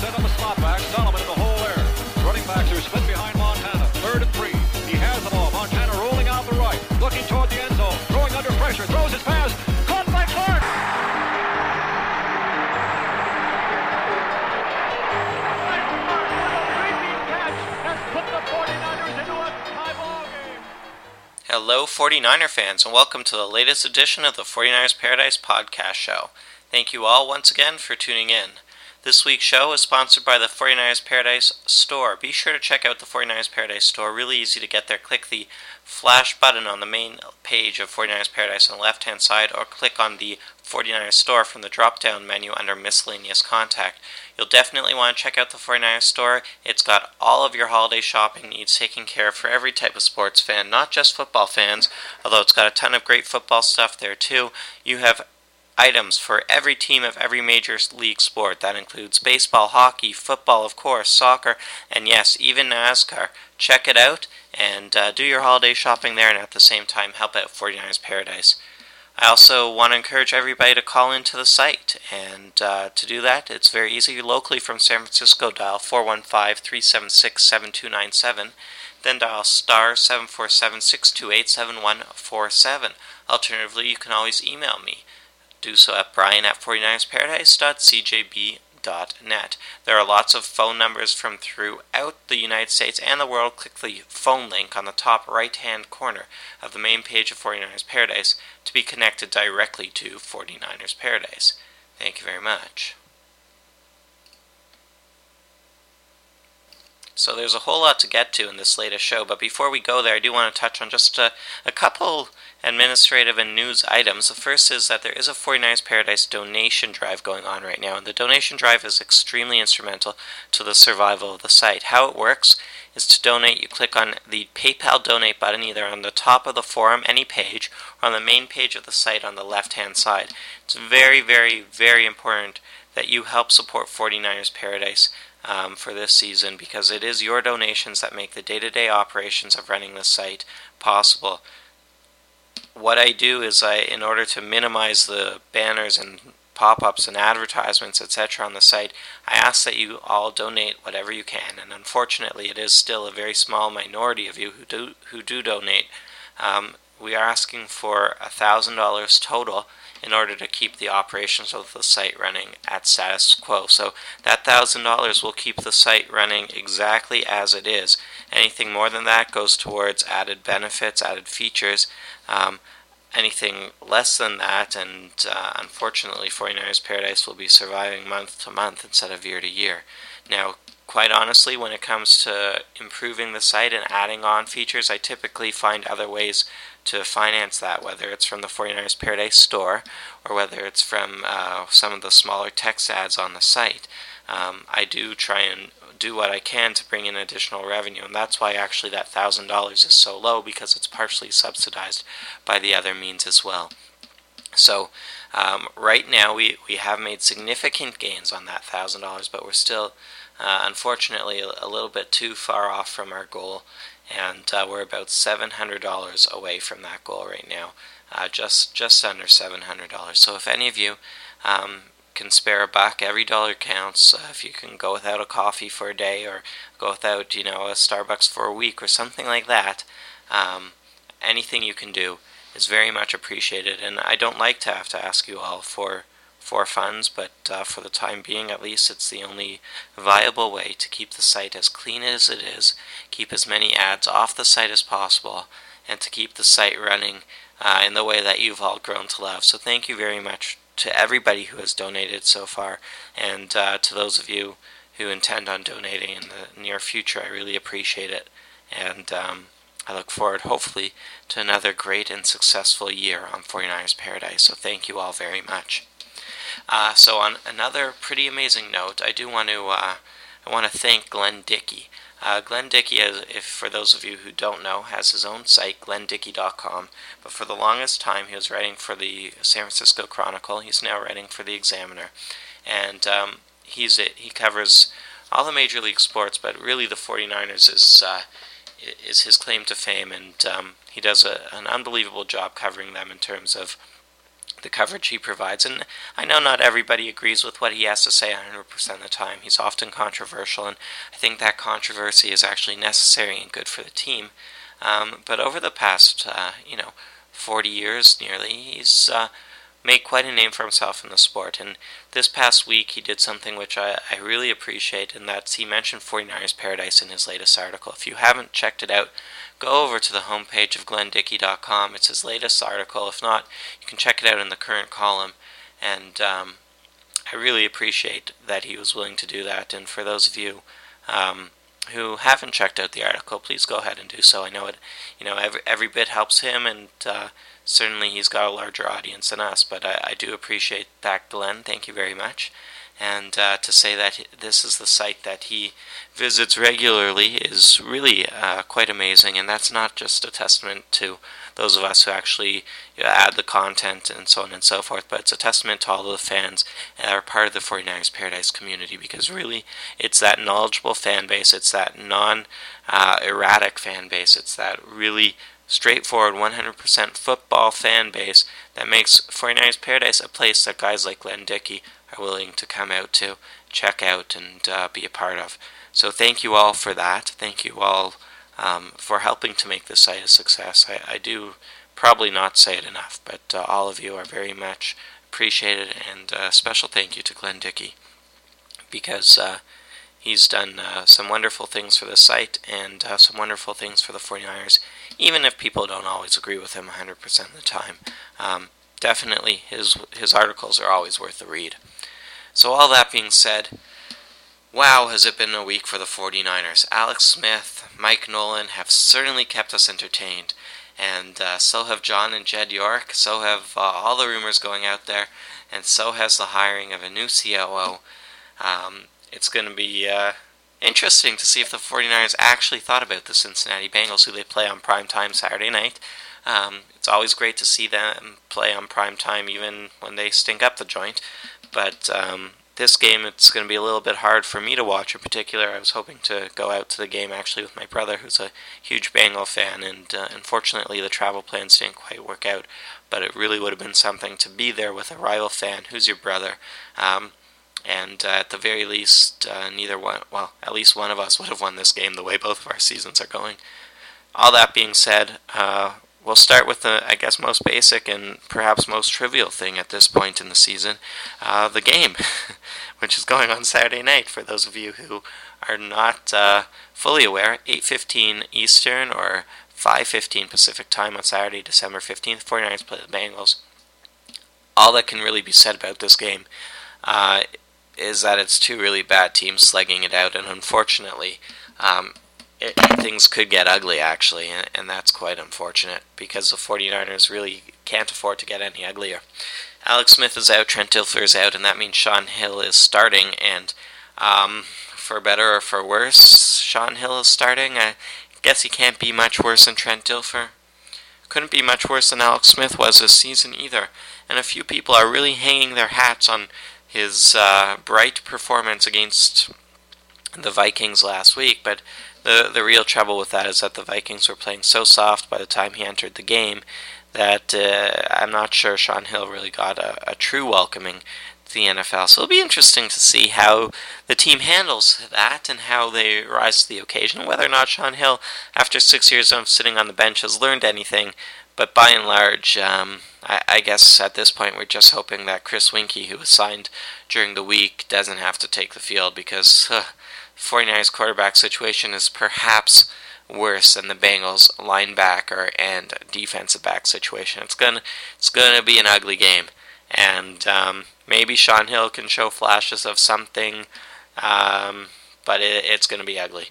slot back. Solomon in the hole there. Running backs are split behind Montana. Third and three. He has the ball. Montana rolling out the right. Looking toward the end zone. Throwing under pressure. Throws his pass. Caught by Clark. Hello, 49er fans, and welcome to the latest edition of the 49ers Paradise Podcast Show. Thank you all once again for tuning in. This week's show is sponsored by the 49ers Paradise Store. Be sure to check out the 49ers Paradise Store. Really easy to get there. Click the flash button on the main page of 49ers Paradise on the left hand side, or click on the 49ers Store from the drop down menu under Miscellaneous Contact. You'll definitely want to check out the 49ers Store. It's got all of your holiday shopping needs taken care of for every type of sports fan, not just football fans, although it's got a ton of great football stuff there too. You have items for every team of every major league sport. That includes baseball, hockey, football, of course, soccer, and yes, even NASCAR. Check it out and uh, do your holiday shopping there and at the same time help out 49ers Paradise. I also want to encourage everybody to call into the site, and uh, to do that, it's very easy. Locally from San Francisco, dial 415 376 7297, then dial star 747 628 7147. Alternatively, you can always email me. Do so at brian at 49ersparadise.cjb.net. There are lots of phone numbers from throughout the United States and the world. Click the phone link on the top right hand corner of the main page of 49ers Paradise to be connected directly to 49ers Paradise. Thank you very much. So there's a whole lot to get to in this latest show, but before we go there, I do want to touch on just a, a couple administrative and news items. The first is that there is a 49ers Paradise donation drive going on right now, and the donation drive is extremely instrumental to the survival of the site. How it works is to donate, you click on the PayPal donate button either on the top of the forum, any page, or on the main page of the site on the left hand side. It's very, very, very important that you help support 49ers Paradise um, for this season because it is your donations that make the day to day operations of running the site possible. What I do is I, in order to minimize the banners and pop-ups and advertisements, etc., on the site, I ask that you all donate whatever you can. And unfortunately, it is still a very small minority of you who do who do donate. Um, we are asking for thousand dollars total in order to keep the operations of the site running at status quo. So that thousand dollars will keep the site running exactly as it is. Anything more than that goes towards added benefits, added features. Um, anything less than that, and uh, unfortunately, 49ers Paradise will be surviving month to month instead of year to year. Now, quite honestly, when it comes to improving the site and adding on features, I typically find other ways to finance that, whether it's from the 49ers Paradise store or whether it's from uh, some of the smaller text ads on the site. Um, I do try and do what I can to bring in additional revenue, and that's why actually that thousand dollars is so low because it's partially subsidized by the other means as well. So um, right now we, we have made significant gains on that thousand dollars, but we're still uh, unfortunately a, a, little bit too far off from our goal, and uh, we're about seven hundred dollars away from that goal right now, uh, just just under seven hundred dollars. So if any of you um, can spare a buck, every dollar counts. Uh, if you can go without a coffee for a day, or go without you know a Starbucks for a week, or something like that, um, anything you can do is very much appreciated. And I don't like to have to ask you all for for funds, but uh, for the time being, at least, it's the only viable way to keep the site as clean as it is, keep as many ads off the site as possible, and to keep the site running uh, in the way that you've all grown to love. So, thank you very much to everybody who has donated so far, and uh, to those of you who intend on donating in the near future. I really appreciate it, and um, I look forward, hopefully, to another great and successful year on 49ers Paradise. So, thank you all very much. Uh, so on another pretty amazing note, I do want to uh, I want to thank Glenn Dickey. Uh, Glenn Dickey, has, if for those of you who don't know, has his own site, glendickey.com. But for the longest time, he was writing for the San Francisco Chronicle. He's now writing for the Examiner, and um, he's he covers all the major league sports, but really the 49ers is uh, is his claim to fame, and um, he does a, an unbelievable job covering them in terms of the coverage he provides. And I know not everybody agrees with what he has to say 100% of the time. He's often controversial, and I think that controversy is actually necessary and good for the team. Um, but over the past, uh, you know, 40 years nearly, he's uh, made quite a name for himself in the sport. And this past week, he did something which I, I really appreciate, and that's he mentioned 49ers Paradise in his latest article. If you haven't checked it out, go over to the homepage of glenndickey.com. It's his latest article. If not, you can check it out in the current column. And um, I really appreciate that he was willing to do that. And for those of you um, who haven't checked out the article, please go ahead and do so. I know it, you know, every every bit helps him, and uh, certainly he's got a larger audience than us. But I, I do appreciate that, Glenn. Thank you very much. And uh, to say that this is the site that he visits regularly is really uh, quite amazing, and that's not just a testament to those of us who actually you know, add the content and so on and so forth, but it's a testament to all of the fans that are part of the 49ers Paradise community because really it's that knowledgeable fan base, it's that non uh, erratic fan base, it's that really straightforward 100% football fan base that makes 49ers Paradise a place that guys like Glenn Dickey are willing to come out to, check out, and uh, be a part of. So thank you all for that. Thank you all um, for helping to make this site a success. I, I do probably not say it enough, but uh, all of you are very much appreciated, and a uh, special thank you to Glenn Dickey because uh, he's done uh, some wonderful things for the site and uh, some wonderful things for the 49ers, even if people don't always agree with him 100% of the time. Um, definitely, his, his articles are always worth the read. So, all that being said, Wow, has it been a week for the 49ers. Alex Smith, Mike Nolan have certainly kept us entertained. And uh, so have John and Jed York. So have uh, all the rumors going out there. And so has the hiring of a new COO. Um, it's going to be uh, interesting to see if the 49ers actually thought about the Cincinnati Bengals, who they play on prime time Saturday night. Um, it's always great to see them play on prime time, even when they stink up the joint. But um, this game, it's going to be a little bit hard for me to watch in particular. I was hoping to go out to the game actually with my brother, who's a huge Bengal fan, and uh, unfortunately the travel plans didn't quite work out. But it really would have been something to be there with a rival fan who's your brother. Um, and uh, at the very least, uh, neither one, well, at least one of us would have won this game the way both of our seasons are going. All that being said, uh, we'll start with the, I guess, most basic and perhaps most trivial thing at this point in the season uh, the game, which is going on Saturday night for those of you who are not uh, fully aware. 8.15 Eastern or 5.15 Pacific time on Saturday, December 15th. 49ers play the Bengals. All that can really be said about this game uh, is that it's two really bad teams slugging it out, and unfortunately, um, it, things could get ugly actually, and, and, that's quite unfortunate because the 49ers really can't afford to get any uglier. Alex Smith is out, Trent Dilfer is out, and that means Shaun Hill is starting. And um, for better or for worse, Shaun Hill is starting. I guess he can't be much worse than Trent Dilfer. Couldn't be much worse than Alex Smith was this season either. And a few people are really hanging their hats on his uh, bright performance against the Vikings last week, but the the real trouble with that is that the Vikings were playing so soft by the time he entered the game that uh, I'm not sure Shaun Hill really got a, a, true welcoming to the NFL. So it'll be interesting to see how the team handles that and how they rise to the occasion. Whether or not Shaun Hill, after six years of sitting on the bench, has learned anything. But by and large, um, I, I, guess at this point we're just hoping that Chris Weinke, who was signed during the week, doesn't have to take the field because. Uh, 49ers quarterback situation is perhaps worse than the Bengals linebacker and defensive back situation. It's gonna it's gonna be an ugly game, and um, maybe Shaun Hill can show flashes of something, um, but it, it's gonna be ugly.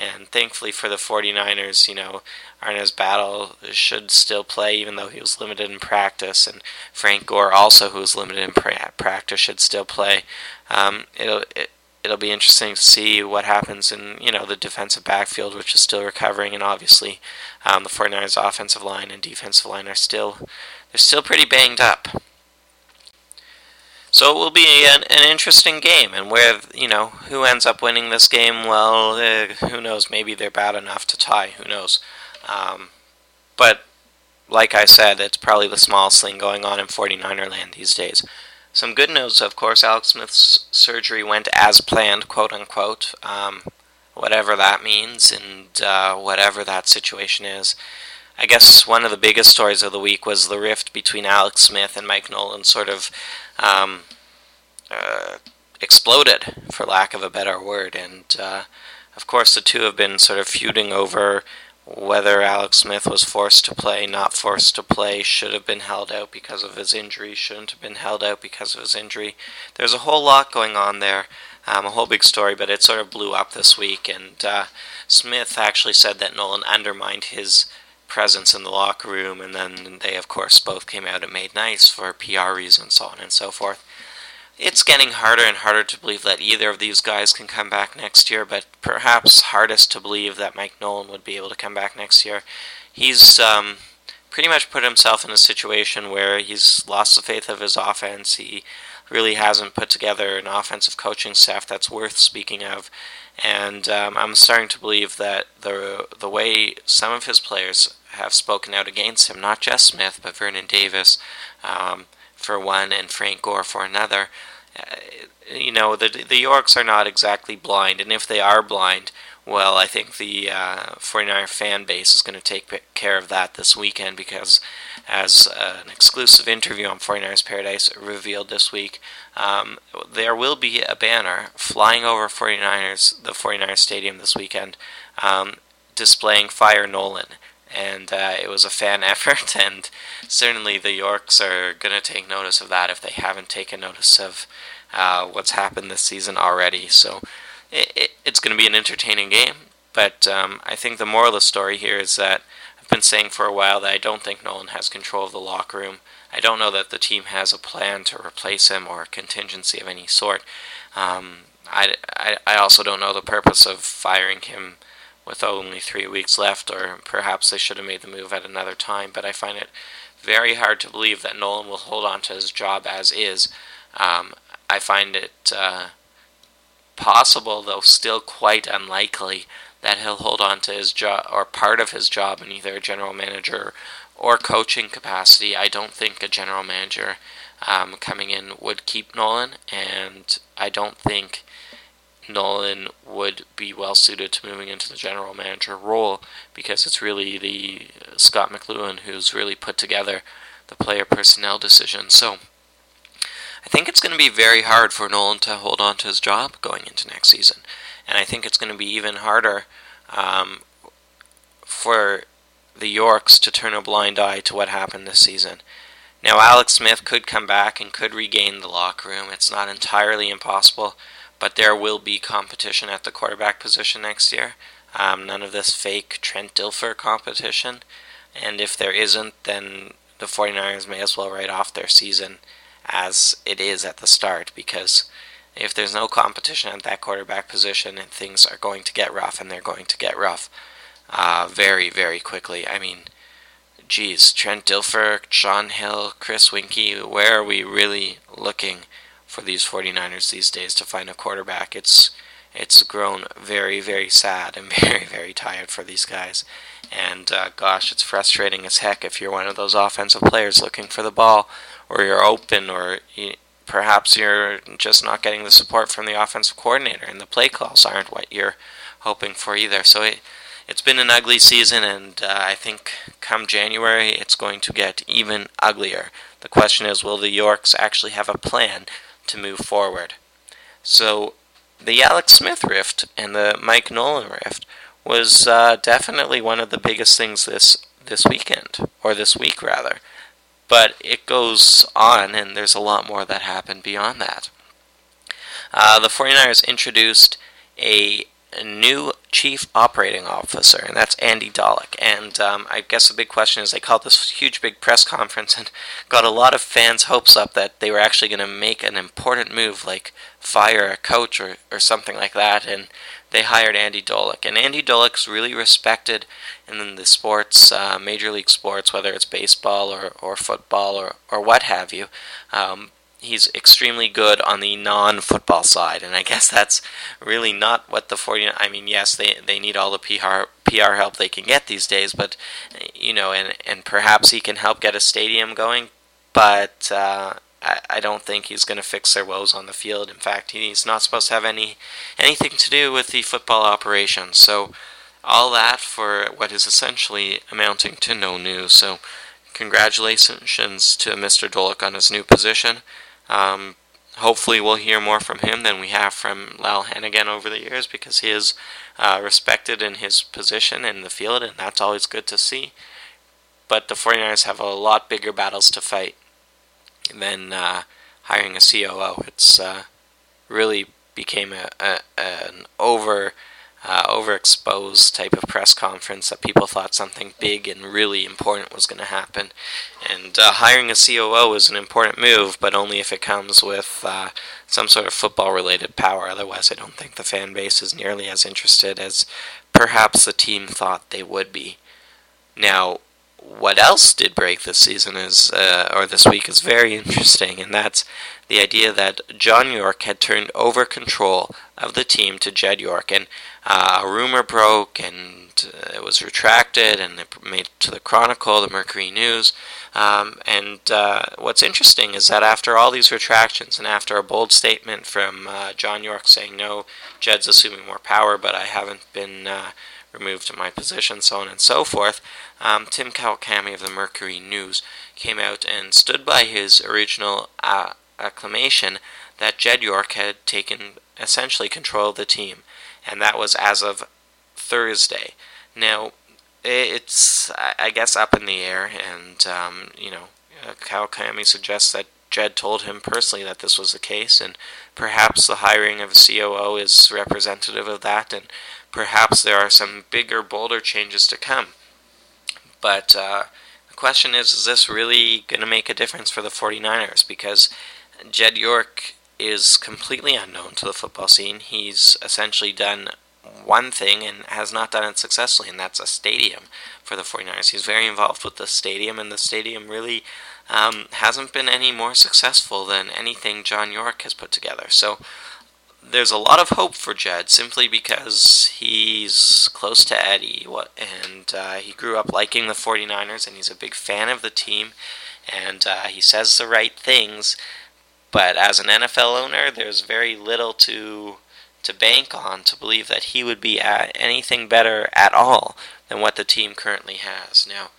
And thankfully for the 49ers, you know, Arnaz Battle should still play, even though he was limited in practice. And Frank Gore, also who was limited in pra- practice, should still play. Um, it'll, it, it'll be interesting to see what happens in you know the defensive backfield, which is still recovering, and obviously um, the 49ers offensive line and defensive line are still they're still pretty banged up. So it will be an, an interesting game, and where you know who ends up winning this game. Well, uh, who knows? Maybe they're bad enough to tie. Who knows? Um, but like I said, it's probably the smallest thing going on in 49er land these days. Some good news, of course, Alex Smith's surgery went as planned, quote unquote, um, whatever that means, and uh, whatever that situation is. I guess one of the biggest stories of the week was the rift between Alex Smith and Mike Nolan sort of um, uh, exploded, for lack of a better word. And uh, of course, the two have been sort of feuding over whether Alex Smith was forced to play, not forced to play, should have been held out because of his injury, shouldn't have been held out because of his injury. There's a whole lot going on there, um, a whole big story, but it sort of blew up this week. And uh, Smith actually said that Nolan undermined his presence in the locker room, and then they, of course, both came out and made nice for PR reasons, so on and so forth. It's getting harder and harder to believe that either of these guys can come back next year, but perhaps hardest to believe that Mike Nolan would be able to come back next year. He's um, pretty much put himself in a situation where he's lost the faith of his offense. He really hasn't put together an offensive coaching staff that's worth speaking of. And um, I'm starting to believe that the the way some of his players have spoken out against him, not just Smith, but Vernon Davis um, for one and Frank Gore for another, uh, you know, the the Yorks are not exactly blind, and if they are blind, well, I think the uh, 49er fan base is going to take care of that this weekend because, as uh, an exclusive interview on 49ers Paradise revealed this week, um, there will be a banner flying over 49ers, the 49ers Stadium this weekend, um, displaying Fire Nolan. And uh, it was a fan effort, and certainly the Yorks are going to take notice of that if they haven't taken notice of uh, what's happened this season already. So it, it, it's going to be an entertaining game. But um, I think the moral of the story here is that I've been saying for a while that I don't think Nolan has control of the locker room. I don't know that the team has a plan to replace him or a contingency of any sort. Um, I, I, I also don't know the purpose of firing him with only three weeks left, or perhaps they should have made the move at another time. But I find it very hard to believe that Nolan will hold on to his job as is. Um, I find it uh, possible, though still quite unlikely, that he'll hold on to his job or part of his job in either a general manager or coaching capacity. I don't think a general manager um, coming in would keep Nolan, and I don't think Nolan would be well suited to moving into the general manager role because it's really the Scot McCloughan who's really put together the player personnel decision. So I think it's going to be very hard for Nolan to hold on to his job going into next season. And I think it's going to be even harder um, for the Yorks to turn a blind eye to what happened this season. Now, Alex Smith could come back and could regain the locker room. It's not entirely impossible, but there will be competition at the quarterback position next year. Um, none of this fake Trent Dilfer competition. And if there isn't, then the 49ers may as well write off their season as it is at the start because if there's no competition at that quarterback position and things are going to get rough and they're going to get rough uh, very, very quickly. I mean, geez, Trent Dilfer, Shaun Hill, Chris Weinke, where are we really looking for these 49ers these days to find a quarterback? It's it's grown very, very sad and very, very tired for these guys. And uh, gosh, it's frustrating as heck if you're one of those offensive players looking for the ball or you're open, or you, perhaps you're just not getting the support from the offensive coordinator, and the play calls aren't what you're hoping for either. So it, it's been an ugly season, and uh, I think come January it's going to get even uglier. The question is, will the Yorks actually have a plan to move forward? So the Alex Smith rift and the Mike Nolan rift was uh, definitely one of the biggest things this this weekend, or this week rather. But it goes on, and there's a lot more that happened beyond that. Uh, the 49ers introduced a, a, new chief operating officer, and that's Andy Dolich. And um, I guess the big question is they called this huge big press conference and got a lot of fans' hopes up that they were actually going to make an important move, like fire a coach or, or something like that. And they hired Andy Dolich. And Andy Dolich's really respected in the sports, uh, major league sports, whether it's baseball or, or football or, or what have you. Um, he's extremely good on the non-football side, and I guess that's really not what the 49. I mean, yes, they they need all the PR PR help they can get these days, but you know, and and perhaps he can help get a stadium going, but. Uh, I, don't think he's going to fix their woes on the field. In fact, he's not supposed to have any anything to do with the football operation. So, all that for what is essentially amounting to no news. So, congratulations to Mr. Dolich on his new position. Um, hopefully, we'll hear more from him than we have from Lal Heneghan over the years because he is uh, respected in his position in the field, and that's always good to see. But the 49ers have a lot bigger battles to fight than uh, hiring a COO. It's uh, really became a, a an over uh, overexposed type of press conference that people thought something big and really important was going to happen. And uh, hiring a COO is an important move, but only if it comes with uh, some sort of football related power. Otherwise, I don't think the fan base is nearly as interested as perhaps the team thought they would be. Now, what else did break this season is, uh, or this week, is very interesting, and that's the idea that John York had turned over control of the team to Jed York, and uh, a rumor broke, and uh, it was retracted, and it made it to the Chronicle, the Mercury News. Um, and uh, what's interesting is that after all these retractions, and after a bold statement from uh, John York saying, "No, Jed's assuming more power, but I haven't been." Removed to my position, so on and so forth, um, Tim Kawakami of the Mercury News came out and stood by his original uh, acclamation that Jed York had taken essentially control of the team, and that was as of Thursday. Now, it's I guess up in the air, and um, you know, uh, Kawakami suggests that Jed told him personally that this was the case, and perhaps the hiring of a COO is representative of that, and perhaps there are some bigger, bolder changes to come. But uh, the question is is this really going to make a difference for the 49ers? Because Jed York is completely unknown to the football scene. He's essentially done one thing and has not done it successfully, and that's a stadium for the 49ers. He's very involved with the stadium, and the stadium really um, hasn't been any more successful than anything John York has put together. So there's a lot of hope for Jed simply because he's close to Eddie and uh, he grew up liking the 49ers and he's a big fan of the team and uh, he says the right things but as an NFL owner there's very little to to bank on to believe that he would be anything better at all than what the team currently has now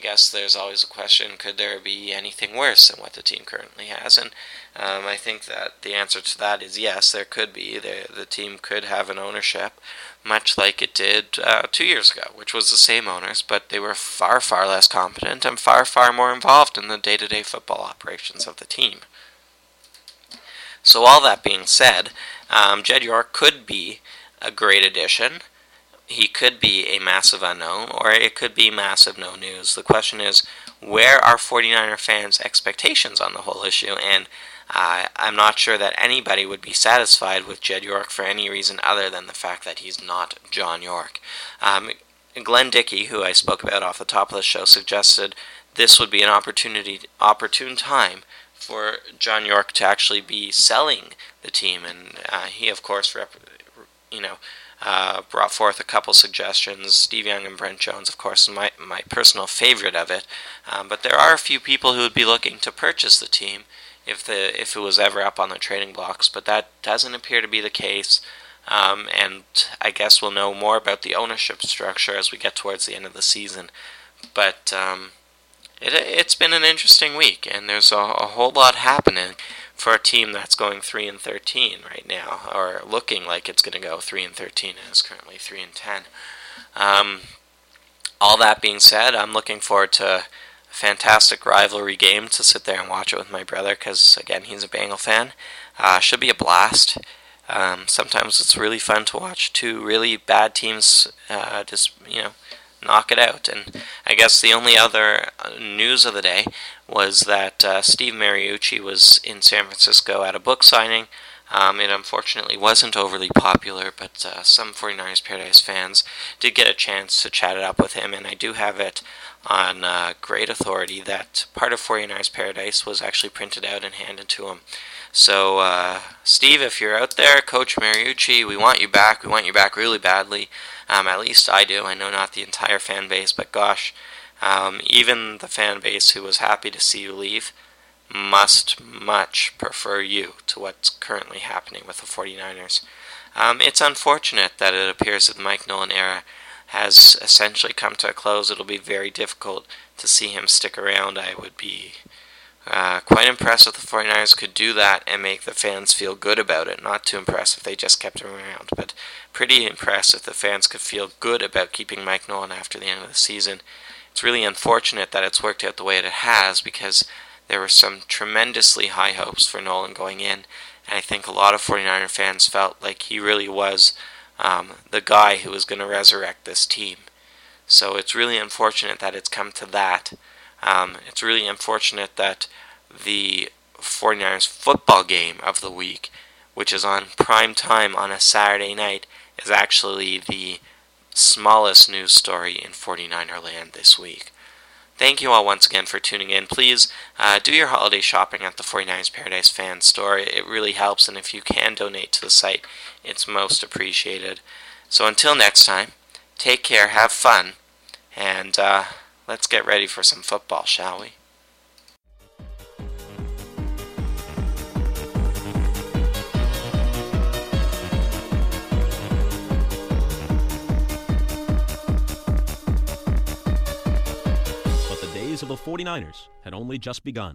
I guess there's always a question could there be anything worse than what the team currently has? And um, I think that the answer to that is yes, there could be. The, the team could have an ownership, much like it did uh, two years ago, which was the same owners, but they were far, far less competent and far, far more involved in the day to day football operations of the team. So, all that being said, um, Jed York could be a great addition he could be a massive unknown or it could be massive no news. The question is, where are 49er fans' expectations on the whole issue? And uh, I'm not sure that anybody would be satisfied with Jed York for any reason other than the fact that he's not John York. Um, Glenn Dickey, who I spoke about off the top of the show, suggested this would be an opportunity, opportune time for John York to actually be selling the team, and uh, he, of course, rep- you know, uh, brought forth a couple suggestions. Steve Young and Brent Jones, of course, my my personal favorite of it. Um, but there are a few people who would be looking to purchase the team if the if it was ever up on the trading blocks. But that doesn't appear to be the case. Um, and I guess we'll know more about the ownership structure as we get towards the end of the season. But um, it, it's been an interesting week, and there's a, a whole lot happening for a team that's going 3 and 13 right now, or looking like it's going to go 3 and 13, and is currently 3 and 10. Um, all that being said, I'm looking forward to a fantastic rivalry game to sit there and watch it with my brother because, again, he's a Bengal fan. Uh, should be a blast. Um, sometimes it's really fun to watch two really bad teams uh, just, you know, knock it out. And I guess the only other uh, news of the day was that uh, Steve Mariucci was in San Francisco at a book signing. Um, it unfortunately wasn't overly popular, but uh, some 49ers Paradise fans did get a chance to chat it up with him, and I do have it on uh, great authority that part of 49ers Paradise was actually printed out and handed to him. So, uh, Steve, if you're out there, Coach Mariucci, we want you back. We want you back really badly. Um, at least I do. I know not the entire fan base, but gosh, um, even the fan base who was happy to see you leave must much prefer you to what's currently happening with the 49ers. Um, it's unfortunate that it appears that the Mike Nolan era has essentially come to a close. It'll be very difficult to see him stick around. I would be uh, quite impressed if the 49ers could do that and make the fans feel good about it. Not too impressed if they just kept him around, but pretty impressed if the fans could feel good about keeping Mike Nolan after the end of the season. It's really unfortunate that it's worked out the way it has because there were some tremendously high hopes for Nolan going in, and I think a lot of 49er fans felt like he really was um, the guy who was going to resurrect this team. So it's really unfortunate that it's come to that. Um, it's really unfortunate that the 49ers football game of the week, which is on prime time on a Saturday night, is actually the smallest news story in 49er land this week. Thank you all once again for tuning in. Please uh, do your holiday shopping at the 49ers Paradise Fan Store. It really helps, and if you can donate to the site, it's most appreciated. So until next time, take care, have fun, and uh, let's get ready for some football, shall we? The 49ers had only just begun.